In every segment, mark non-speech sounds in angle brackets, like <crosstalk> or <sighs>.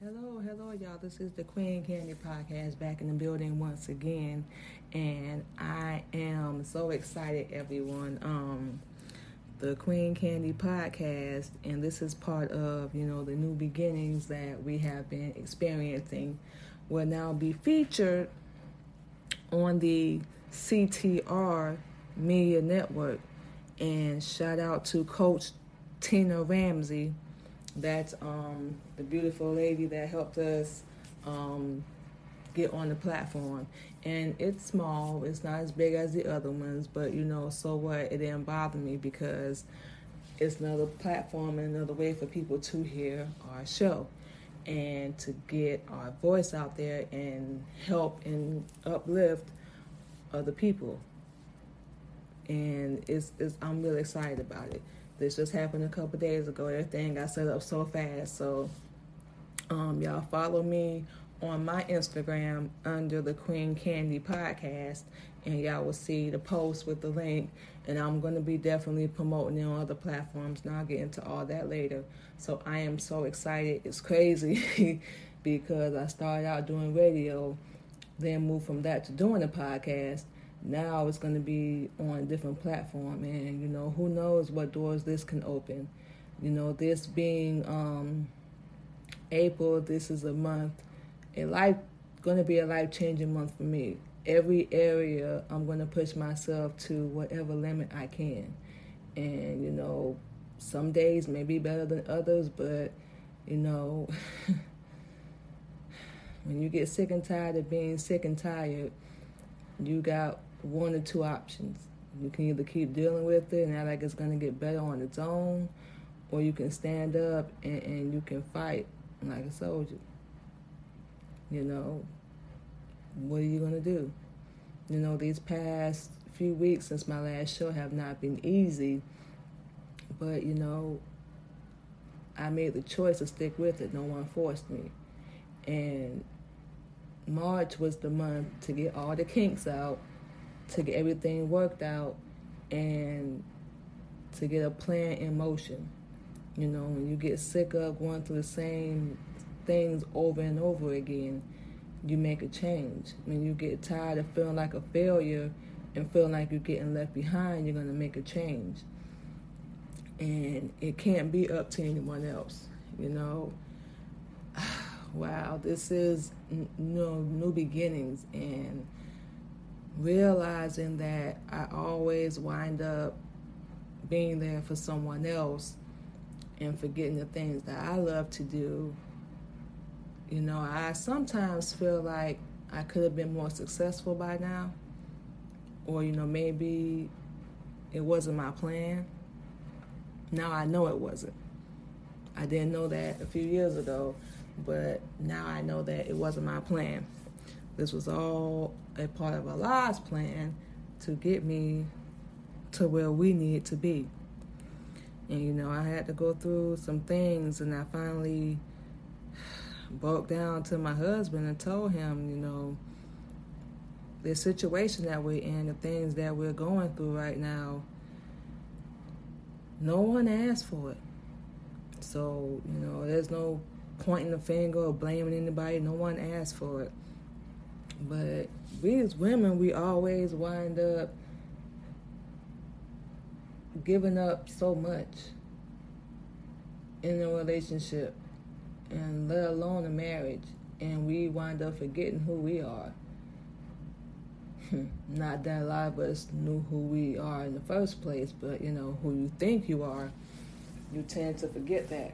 Hello, hello, y'all. This is the Queen Candy Podcast back in the building once again, and I am so excited, everyone. Um, the Queen Candy Podcast, and this is part of you know the new beginnings that we have been experiencing, will now be featured on the CTR Media Network. And shout out to Coach Tina Ramsey that's um, the beautiful lady that helped us um, get on the platform. And it's small, it's not as big as the other ones, but you know, so what? It didn't bother me because it's another platform and another way for people to hear our show and to get our voice out there and help and uplift other people. And it's, it's I'm really excited about it. This just happened a couple days ago. Everything got set up so fast. So, um, y'all follow me on my Instagram under the Queen Candy Podcast, and y'all will see the post with the link. And I'm going to be definitely promoting it on other platforms, and I'll get into all that later. So I am so excited. It's crazy <laughs> because I started out doing radio, then moved from that to doing the podcast now it's going to be on a different platform and you know who knows what doors this can open. You know this being um april this is a month a life going to be a life changing month for me. Every area i'm going to push myself to whatever limit i can. And you know some days may be better than others but you know <laughs> when you get sick and tired of being sick and tired you got one or two options. You can either keep dealing with it and act like it's going to get better on its own, or you can stand up and, and you can fight like a soldier. You know, what are you going to do? You know, these past few weeks since my last show have not been easy, but you know, I made the choice to stick with it. No one forced me. And March was the month to get all the kinks out to get everything worked out and to get a plan in motion. You know, when you get sick of going through the same things over and over again, you make a change. When you get tired of feeling like a failure and feeling like you're getting left behind, you're going to make a change. And it can't be up to anyone else, you know. <sighs> wow, this is you know, new beginnings and realizing that I always wind up being there for someone else and forgetting the things that I love to do. You know, I sometimes feel like I could have been more successful by now, or, you know, maybe it wasn't my plan. Now I know it wasn't. I didn't know that a few years ago, but now I know that it wasn't my plan. This was all a part of Allah's plan to get me to where we need to be. And you know, I had to go through some things, and I finally <sighs> broke down to my husband and told him, you know, the situation that we're in, the things that we're going through right now, no one asked for it. So, you know, there's no pointing the finger or blaming anybody. No one asked for it. But we as women, we always wind up giving up so much in a relationship and let alone a marriage and we wind up forgetting who we are. <laughs> Not that a lot of us knew who we are in the first place but you know who you think you are you tend to forget that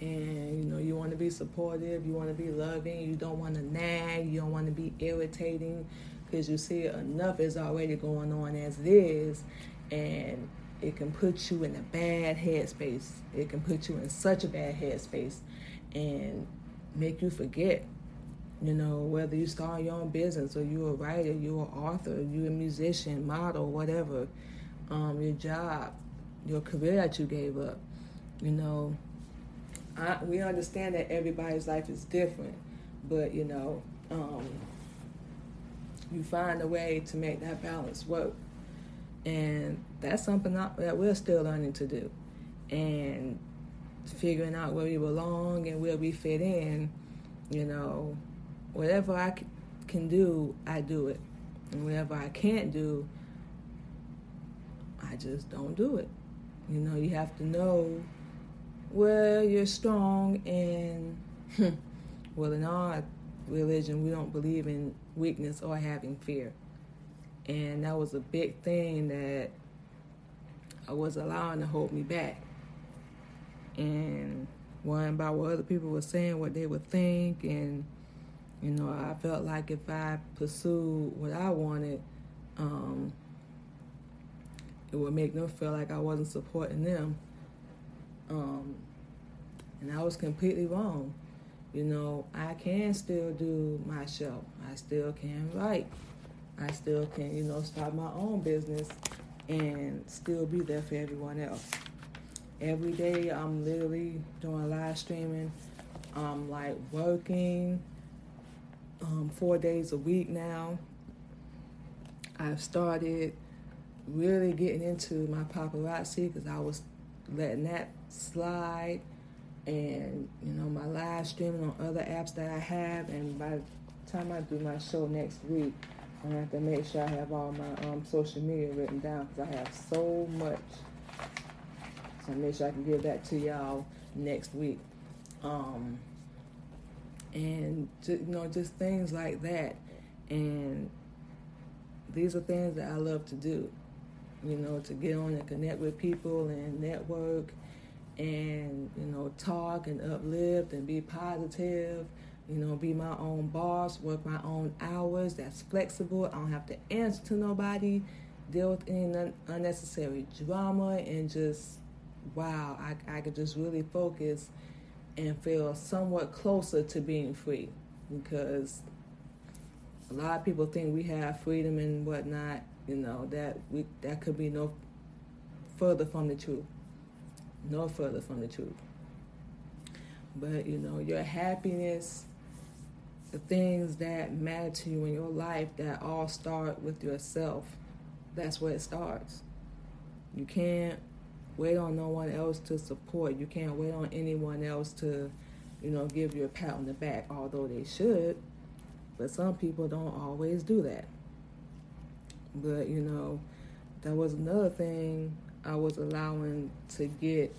and you know you want to be supportive you want to be loving you don't want to nag you don't want to be irritating because you see enough is already going on as it is and it can put you in a bad headspace. It can put you in such a bad headspace and make you forget you know whether you start your own business or you're a writer you're an author you're a musician model whatever um, your job your career that you gave up you know I, we understand that everybody's life is different, but you know, um, you find a way to make that balance work, and that's something that we're still learning to do. And figuring out where we belong and where we fit in, you know, whatever I can do, I do it. And whatever I can't do, I just don't do it. You know, you have to know where you're strong and, well, in our religion, we don't believe in weakness or having fear. And that was a big thing that I was allowing to hold me back. And worrying about what other people were saying, what they would think, and you know, I felt like if I pursued what I wanted, um, it would make them feel like I wasn't supporting them. Um, and I was completely wrong. You know, I can still do my show. I still can write. I still can, you know, start my own business and still be there for everyone else. Every day I'm literally doing live streaming. I'm like working um, four days a week now. I've started really getting into my paparazzi because I was letting that slide and you know my live streaming on other apps that I have. And by the time I do my show next week I have to make sure I have all my um, social media written down because I have so much. So make sure I can give that to y'all next week. Um, and you know just things like that. And these are things that I love to do you know to get on and connect with people and network and you know talk and uplift and be positive you know be my own boss work my own hours that's flexible. I don't have to answer to nobody deal with any unnecessary drama and just wow i, I could just really focus and feel somewhat closer to being free because a lot of people think we have freedom and whatnot you know that we that could be no further from the truth no further from the truth but you know your happiness the things that matter to you in your life that all start with yourself that's where it starts you can't wait on no one else to support. You can't wait on anyone else to, you know, give you a pat on the back, although they should. But some people don't always do that. But, you know, that was another thing I was allowing to get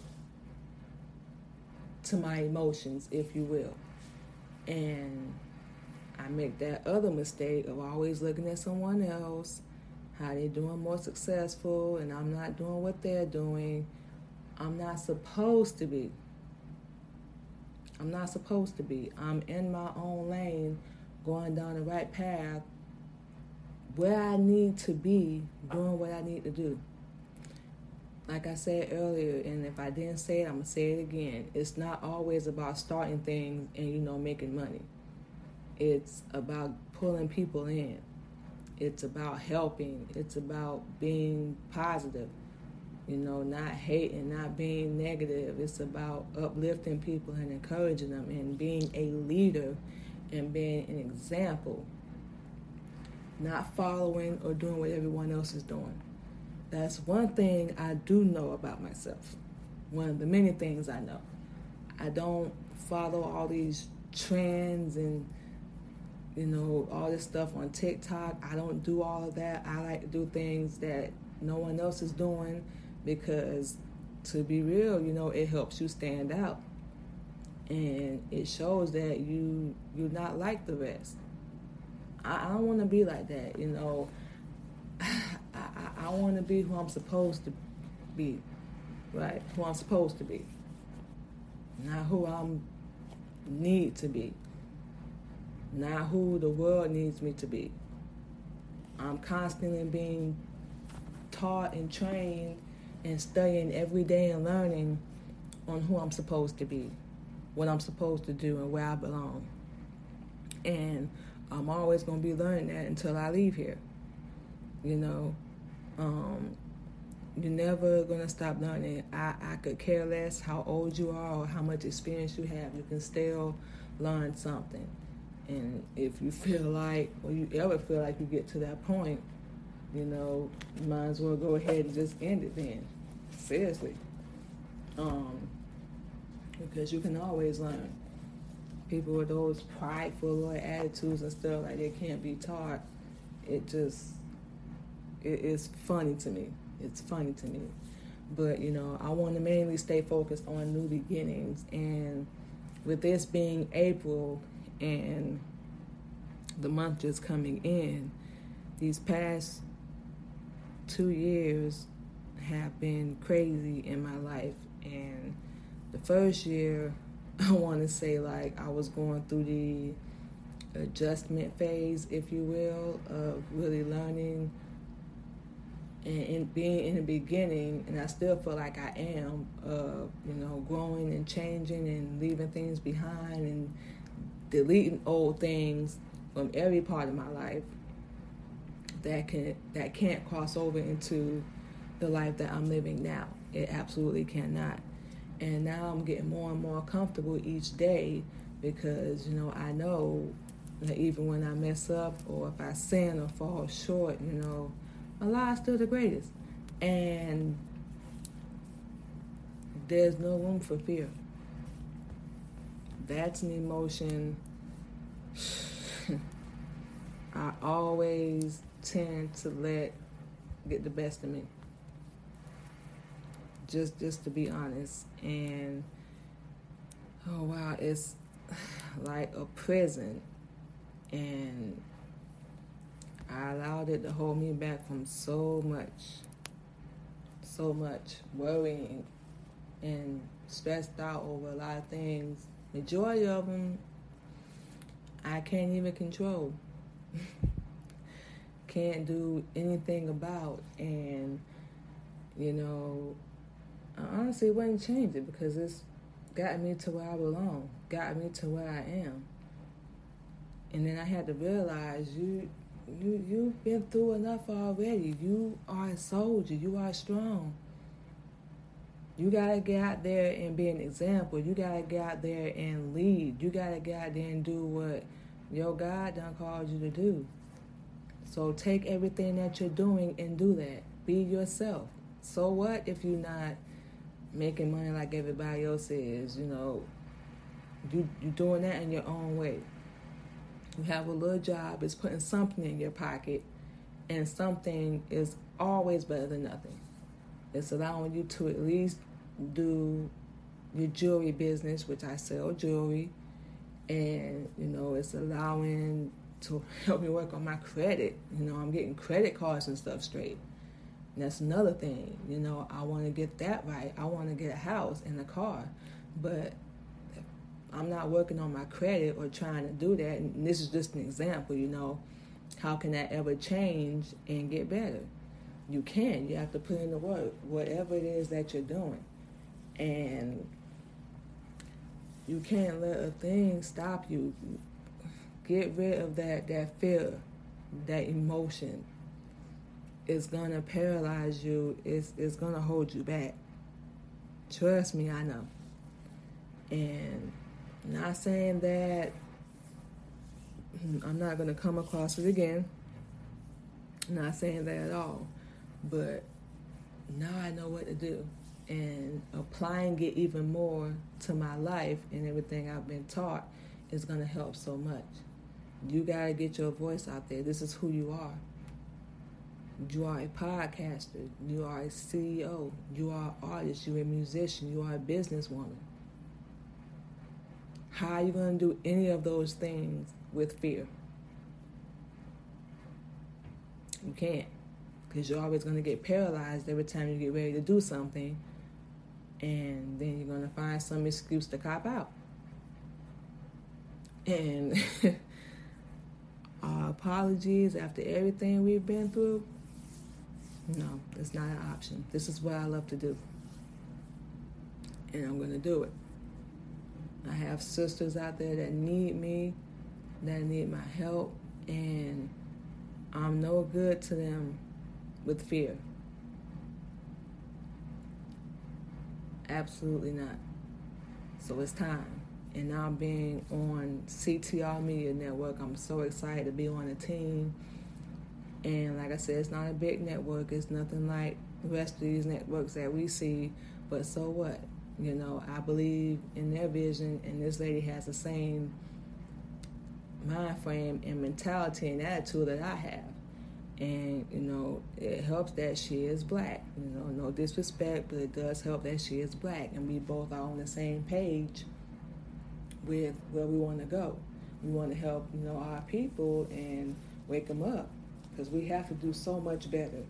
to my emotions, if you will. And I make that other mistake of always looking at someone else how they're doing more successful and I'm not doing what they're doing. I'm not supposed to be. I'm not supposed to be. I'm in my own lane, going down the right path, where I need to be, doing what I need to do. Like I said earlier, and if I didn't say it, I'm gonna say it again. It's not always about starting things and you know making money. It's about pulling people in it's about helping. It's about being positive. You know, not hating, not being negative. It's about uplifting people and encouraging them and being a leader and being an example. Not following or doing what everyone else is doing. That's one thing I do know about myself. One of the many things I know. I don't follow all these trends and you know, all this stuff on TikTok. I don't do all of that. I like to do things that no one else is doing because, to be real, you know, it helps you stand out, and it shows that you you're not like the rest. I, I don't want to be like that, you know. <sighs> I, I, I want to be who I'm supposed to be, right? Who I'm supposed to be, not who I'm need to be not who the world needs me to be. I'm constantly being taught and trained and studying every day and learning on who I'm supposed to be, what I'm supposed to do, and where I belong. And I'm always going to be learning that until I leave here. You know, um, you're never to stop learning. I, I could care less how old you are or how much experience you have. You can still learn something. And if you feel like, or you ever feel like you get to that point, you know, you might as well go ahead and just end it then. Seriously. Um, because you can always learn. People with those prideful or attitudes and stuff like they can't be taught. It just it is funny to me. It's funny to me. But you know, I want to mainly stay focused on new beginnings and with this being April and the month just coming in, these past two years have been crazy in my life. And the first year, <laughs> I want to say, like, I was going through the adjustment phase, if you will, of really learning and in being in the beginning, and I still feel like I am, uh, you know, growing and changing and leaving things behind and deleting old things from every part of my life that can that can't cross over into the life that I'm living now. It absolutely cannot. And now I'm getting more and more comfortable each day because, you know, I know that even when I mess up or if I sin or fall short, you know, Allah is still the greatest. And there's no room for fear. That's an emotion <sighs> I always tend to let get the best of me. Just just to be honest. And oh wow, it's <sighs> like a prison and I allowed it to hold me back from so much, so much worrying and stressed out over a lot of things. Majority of them I can't even control. <laughs> can't do anything about and you know I honestly wouldn't change it because it's got me to where I belong, got me to where I am. And then I had to realize you you you've been through enough already. You are a soldier. You are strong. You gotta get out there and be an example. You gotta get out there and lead. You gotta get out there and do what your God done called you to do. So take everything that you're doing and do that. Be yourself. So what if you're not making money like everybody else is? You know, you you doing that in your own way. You have a little job, it's putting something in your pocket, and something is always better than nothing. It's allowing you to at least do your jewelry business, which I sell jewelry, and you know, it's allowing to help me work on my credit. You know, I'm getting credit cards and stuff straight. And that's another thing. You know, I want to get that right. I want to get a house and a car, but I'm not working on my credit or trying to do that. And this is just an example, you know. How can that ever change and get better? You can. You have to put in the work, whatever it is that you're doing. And you can't let a thing stop you. Get rid of that, that fear, that emotion. It's gonna paralyze you, it's, it's gonna hold you back. Trust me, I know. And not saying that I'm not going to come across it again. Not saying that at all. But now I know what to do. And applying it even more to my life and everything I've been taught is going to help so much. You got to get your voice out there. This is who you are. You are a podcaster. You are a CEO. You are an artist. You're a musician. You are a businesswoman. How are you going to do any of those things with fear? You can't. Because you're always going to get paralyzed every time you get ready to do something. And then you're going to find some excuse to cop out. And <laughs> our apologies after everything we've been through, no, that's not an option. This is what I love to do. And I'm going to do it. I have sisters out there that need me, that need my help, and I'm no good to them with fear. Absolutely not. So it's time. And now being on CTR Media Network, I'm so excited to be on a team. And like I said, it's not a big network. It's nothing like the rest of these networks that we see. But so what? You know, I believe in their vision, and this lady has the same mind frame and mentality and attitude that I have. And, you know, it helps that she is black. You know, no disrespect, but it does help that she is black. And we both are on the same page with where we want to go. We want to help, you know, our people and wake them up because we have to do so much better.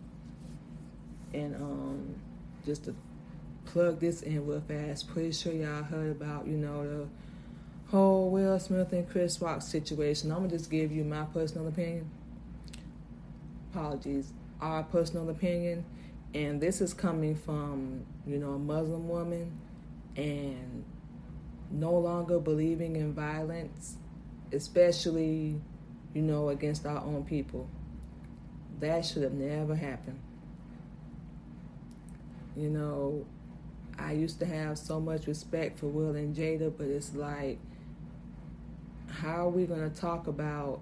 And um, just to plug this in real fast, pretty sure y'all heard about, you know, the whole Will Smith and Chris Rock situation. I'm gonna just give you my personal opinion. Apologies, our personal opinion, and this is coming from, you know, a Muslim woman and no longer believing in violence, especially, you know, against our own people. That should have never happened. You know, I used to have so much respect for Will and Jada, but it's like, how are we going to talk about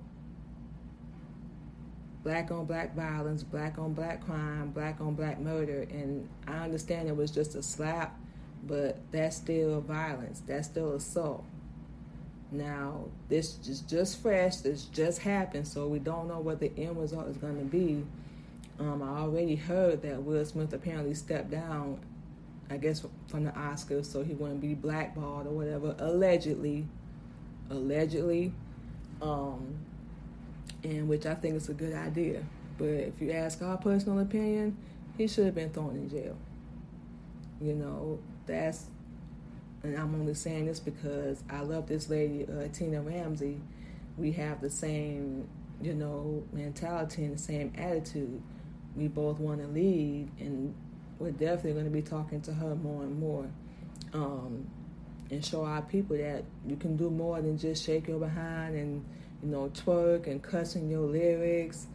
black on black violence, black on black crime, black on black murder? And I understand it was just a slap, but that's still violence, that's still assault. Now, this is just fresh, this just happened, so we don't know what the end result is going to be. Um, I already heard that Will Smith apparently stepped down I guess from the Oscars, so he wouldn't be blackballed or whatever. Allegedly, allegedly, um, and which I think is a good idea. But if you ask our personal opinion, he should have been thrown in jail. You know, that's, and I'm only saying this because I love this lady, uh, Tina Ramsey. We have the same, you know, mentality and the same attitude. We both want to lead and we're definitely going to be talking to her more and more um, and show our people that you can do more than just shake your behind and you know twerk and cussing your lyrics.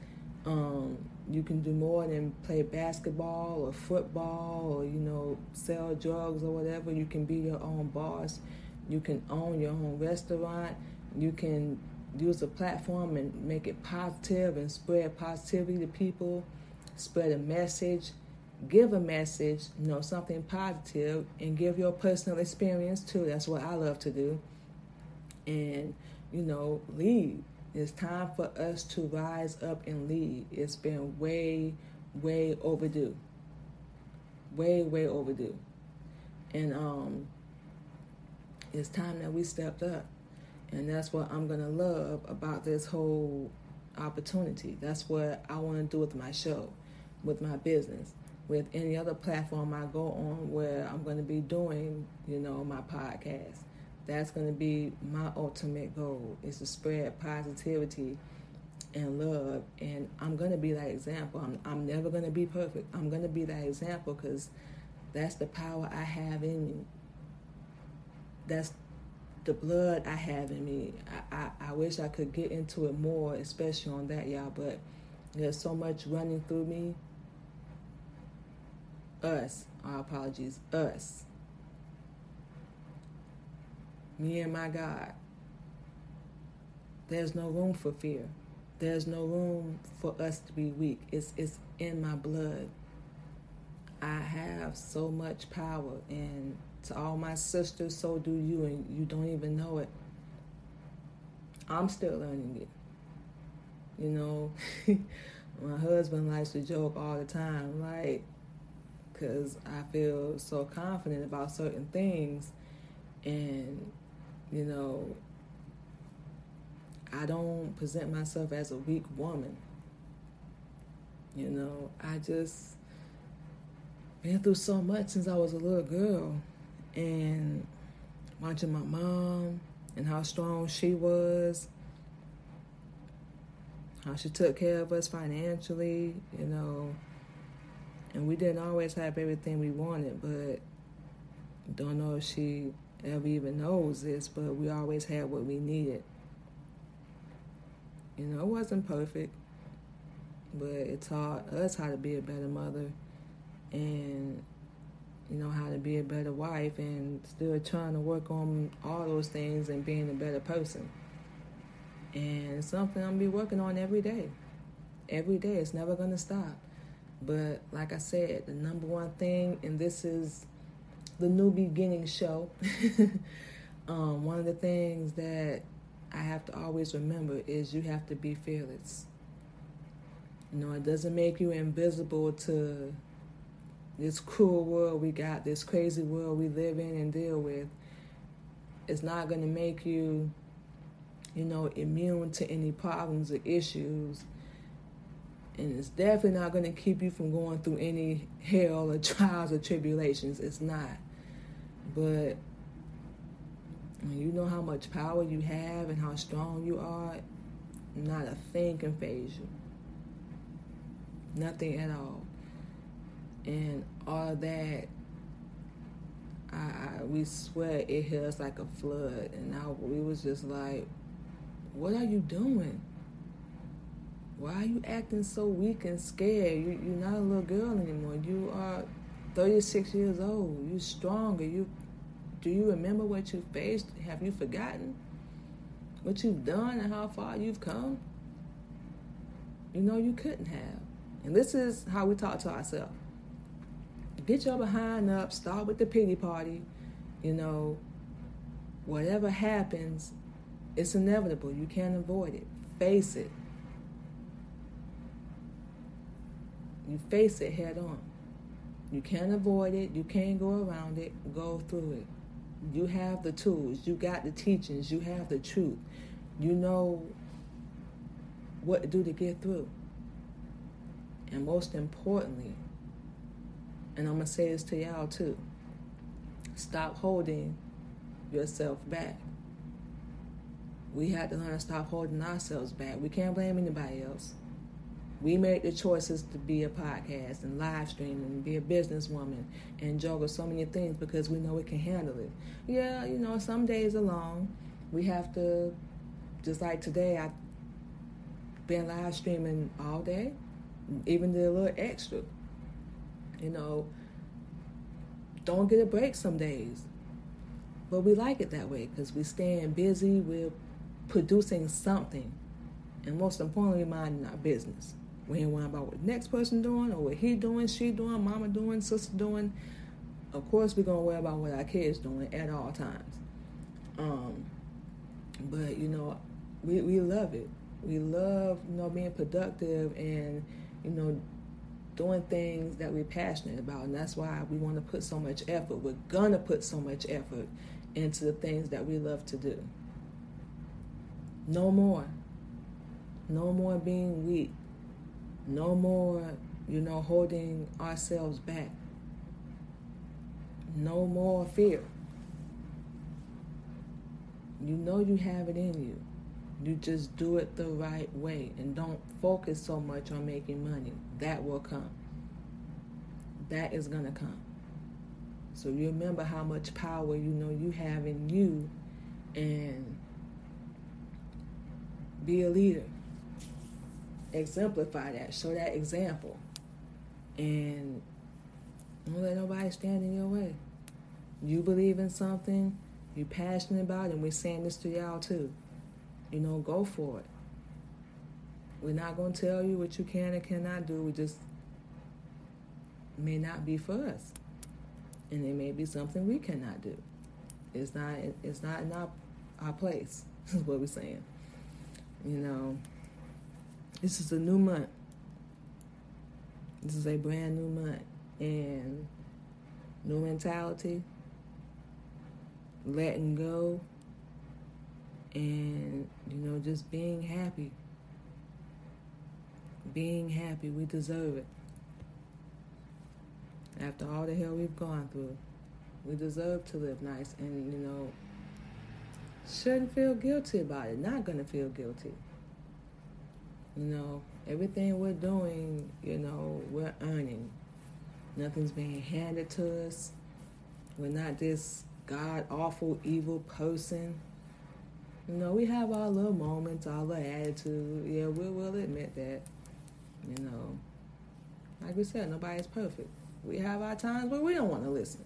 Um, you can do more than play basketball or football or you know sell drugs or whatever. You can be your own boss. You can own your own restaurant. You can use a platform and make it positive and spread positivity to people spread a message give a message, you know, something positive, and give your personal experience too. That's what I love to do. And, you know, lead. It's time for us to rise up and lead. It's been way, way overdue. Way, way overdue. And um, it's time that we stepped up. And that's what I'm going to love about this whole opportunity. That's what I want to do with my show, with my business with any other platform I go on where I'm going to be doing, you know, my podcast. That's going to be my ultimate goal is to spread positivity and love. And I'm going to be that example. I'm, I'm never going to be perfect. I'm going to be that example because that's the power I have in me. That's the blood I have in me. I, I, I wish I could get into it more, especially on that, y'all, but there's so much running through me us, our apologies, us, me and my God. There's no room for fear. There's no room for us to be weak. It's it's in my blood. I have so much power and to all my sisters, so do you, and you don't even know it. I'm still learning it. You know, <laughs> my husband likes to joke all the time, like, because I feel so confident about certain things. And, you know, I don't present myself as a weak woman. You know, I just been through so much since I was a little girl. And watching my mom and how strong she was, how she took care of us financially, you know and we didn't always have everything we wanted, but don't know if she ever even knows this, but we always had what we needed. You know, it wasn't perfect, but it taught us how to be a better mother and, you know, how to be a better wife and still trying to work on all those things and being a better person. And it's something I'm be working on every day. Every day. It's never going to stop. But like I said, the number one thing, and this is the New Beginning show. <laughs> um, one of the things that I have to always remember is you have to be fearless. You know, it doesn't make you invisible to this cruel world we got, this crazy world we live in and deal with. It's not going to make you, you know, immune to any problems or issues. And it's definitely not going to keep you from going through any hell or <laughs> trials or tribulations. It's not. But when you know how much power you have and how strong you are, not a thing can faze you. Nothing at all. And all that, I, I we swear it hit us like a flood. And I, we was just like, what are you doing? Why are you acting so weak and scared? You, you're not a little girl anymore. You are 36 years old. You're stronger. You do you remember what you faced? Have you forgotten what you've done and how far you've come? You know, you couldn't have. And this is how we talk to ourselves. Get your behind up, start with the pity party. You know, whatever happens, it's inevitable. You can't avoid it. Face it. You face it head on. You can't avoid it. You can't go around it. Go through it. You have the tools, you got the teachings, you have the truth. You know what to do to get through. And most importantly, and I'm going to say this to y'all too stop holding yourself back. We had to learn to stop holding ourselves back. We can't blame anybody else we made the choices to be a podcast and live stream and be a businesswoman and juggle so many things because we know we can handle it. Yeah, you know, some days are long. We have to, just like today, I've been live streaming all day, even did a little extra. You know, don't get a break some days. But we like it that way because we're staying busy, we're producing something, and most importantly, minding our business. We ain't worrying about what the next person doing or what he doing, she doing, mama doing, sister doing. Of course, we're gonna worry about what our kids doing at all times. Um, but you know, we we love it. We love you know being productive and you know doing things that we're passionate about, and that's why we want to put so much effort. We're gonna put so much effort into the things that we love to do. No more. No more being weak. No more, you know, holding ourselves back. No more fear. You know you have it in you. You just do it the right way and don't focus so much on making money. That will come. That is going to come. So you remember how much power you know you have in you and be a leader exemplify that, show that example, and don't let nobody stand in your way. You believe in something, you're passionate about it, and we're saying this to y'all too. You know, go for it. We're not going to tell you what you can and cannot do. We just may not be for us, and it may be something we cannot do. It's not. It's not in our our place. <laughs> Is what we're saying. You know. This is a new month. This is a brand new month. And new mentality, letting go, and, you know, just being happy. Being happy. We deserve it. After all the hell we've gone through, we deserve to live nice and, you know, shouldn't feel guilty about it. Not going to feel guilty. You know, everything we're doing, you know, we're earning. Nothing's being handed to us. We're not this god awful evil person. You know, we have our little moments, our little attitude. Yeah, we will admit that. You know, like we said, nobody's perfect. We have our times where we don't want to listen.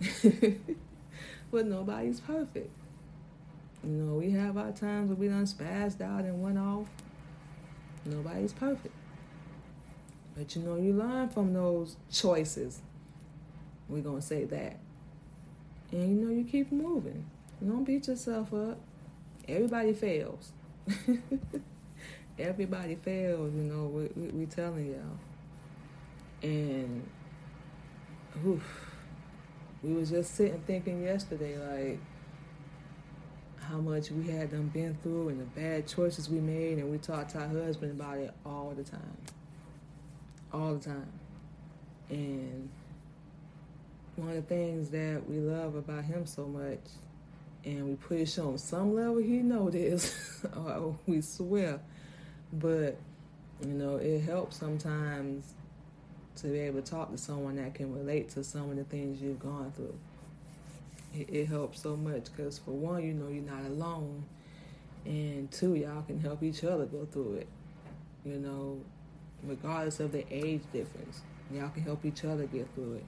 <laughs> but nobody's perfect. You know, we have our times where we done spazzed out and went off. Nobody's perfect. But you know, you learn from those choices. We're gonna say that. And you know, you keep moving. Don't beat yourself up. Everybody fails. <laughs> Everybody fails, you know, we, we, we telling y'all. And oof, we was just sitting thinking yesterday, like, how much we had them been through and the bad choices we made, and we talked to our husband about it all the time. All the time. And one of the things that we love about him so much, and we push on some level he know this, <laughs> or oh, we swear, but you know it helps sometimes to be able to talk to someone that can relate to some of the things you've gone through. It, it helps so much because for one, you know you're not alone, and two, y'all can help each other go through it. You know, regardless of the age difference, y'all can help each other get through it.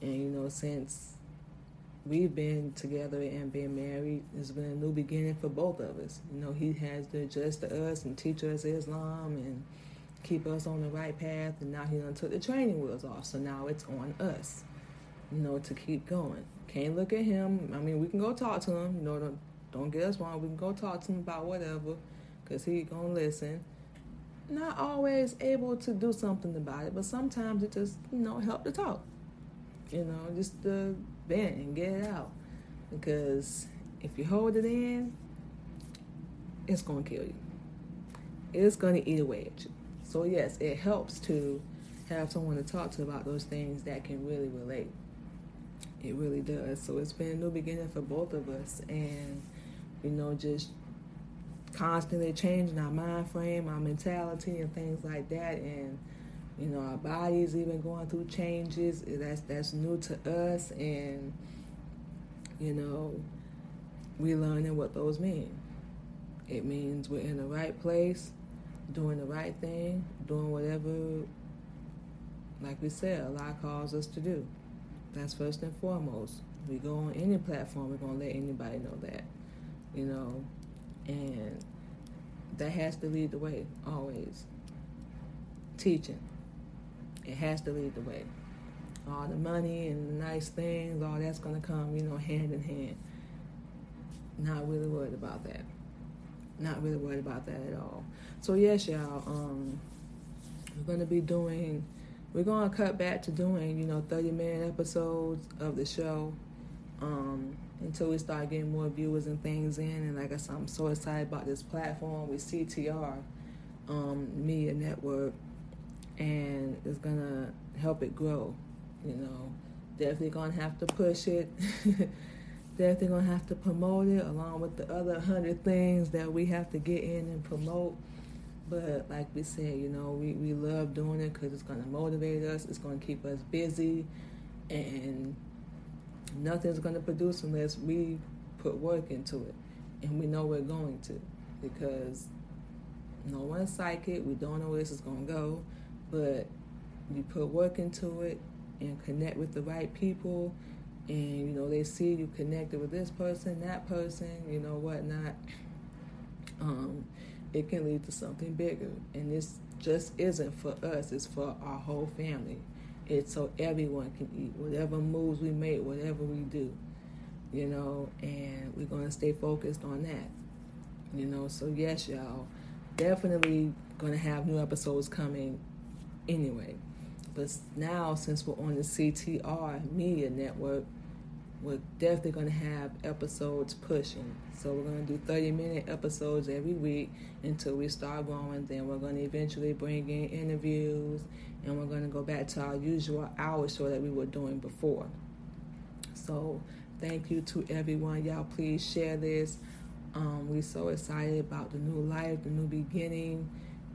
And you know, since we've been together and been married, it's been a new beginning for both of us. You know, he has to adjust to us and teach us Islam and keep us on the right path. And now he done took the training wheels off, so now it's on us. You know, to keep going. Can't look at him. I mean, we can go talk to him. You know, don't don't get us wrong. We can go talk to him about whatever, cause he gonna listen. Not always able to do something about it, but sometimes it just you know help to talk you know, just to vent and get it out. Because if you hold it in, it's going to kill you. It's going to eat away at you. So, yes, it helps to have someone to talk to about those things that can really relate. It really does. So, it's been a new beginning for both of us. And, you know, just constantly changing our mind frame, our mentality, and things like that. And, you know our bodies even going through changes that's that's new to us and you know we're learning what those mean it means we're in the right place doing the right thing doing whatever like we said allah calls us to do that's first and foremost we go on any platform we're to let anybody know that you know and that has to lead the way always teaching it has to lead the way. All the money and the nice things, all that's to come, you know, hand in hand. Not really worried about that. Not really worried about that at all. So yes, y'all, um, we're to be doing. We're going to cut back to doing, you know, 30 minute episodes of the show um, until we start getting more viewers and things in. And like I said, I'm so excited about this platform with CTR um, Media Network and it's gonna help it grow. You know, definitely gonna have to push it. <laughs> definitely gonna have to promote it along with the other hundred things that we have to get in and promote. But like we said, you know, we, we love doing it because it's gonna motivate us. It's gonna keep us busy, and nothing's gonna produce unless we put work into it, and we know we're going to, because no one's psychic. We don't know where this is gonna go but you put work into it and connect with the right people and you know they see you connected with this person that person you know whatnot um, it can lead to something bigger. And this just isn't for us it's for our whole family. It's so everyone can eat whatever moves we make whatever we do you know and we're going to stay focused on that you know. So yes y'all definitely going to have new episodes coming anyway. But now, since we're on the CTR Media Network, we're definitely going to have episodes pushing. So we're going to do 30 minute episodes every week until we start growing. Then we're going to eventually bring in interviews and we're going to go back to our usual hour show that we were doing before. So thank you to everyone. Y'all please share this. Um, we're so excited about the new life, the new beginning.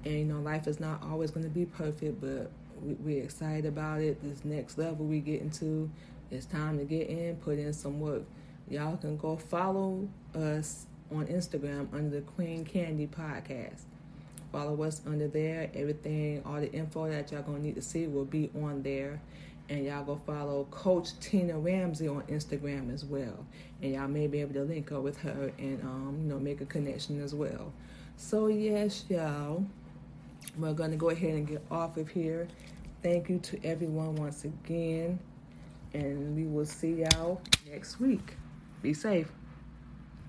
And you know, life is not always going to be perfect, but we, we're excited about it. This next level we get into, it's time to get in, put in some work. Y'all can go follow us on Instagram under the Queen Candy Podcast. Follow us under there. Everything, all the info that y'all gonna need to see will be on there. And y'all go follow Coach Tina Ramsey on Instagram as well. And y'all may be able to link up with her and um, you know, make a connection as well. So yes, y'all. We're to go ahead and get off of here. Thank you to everyone once again. And we will see y'all next week. Be safe.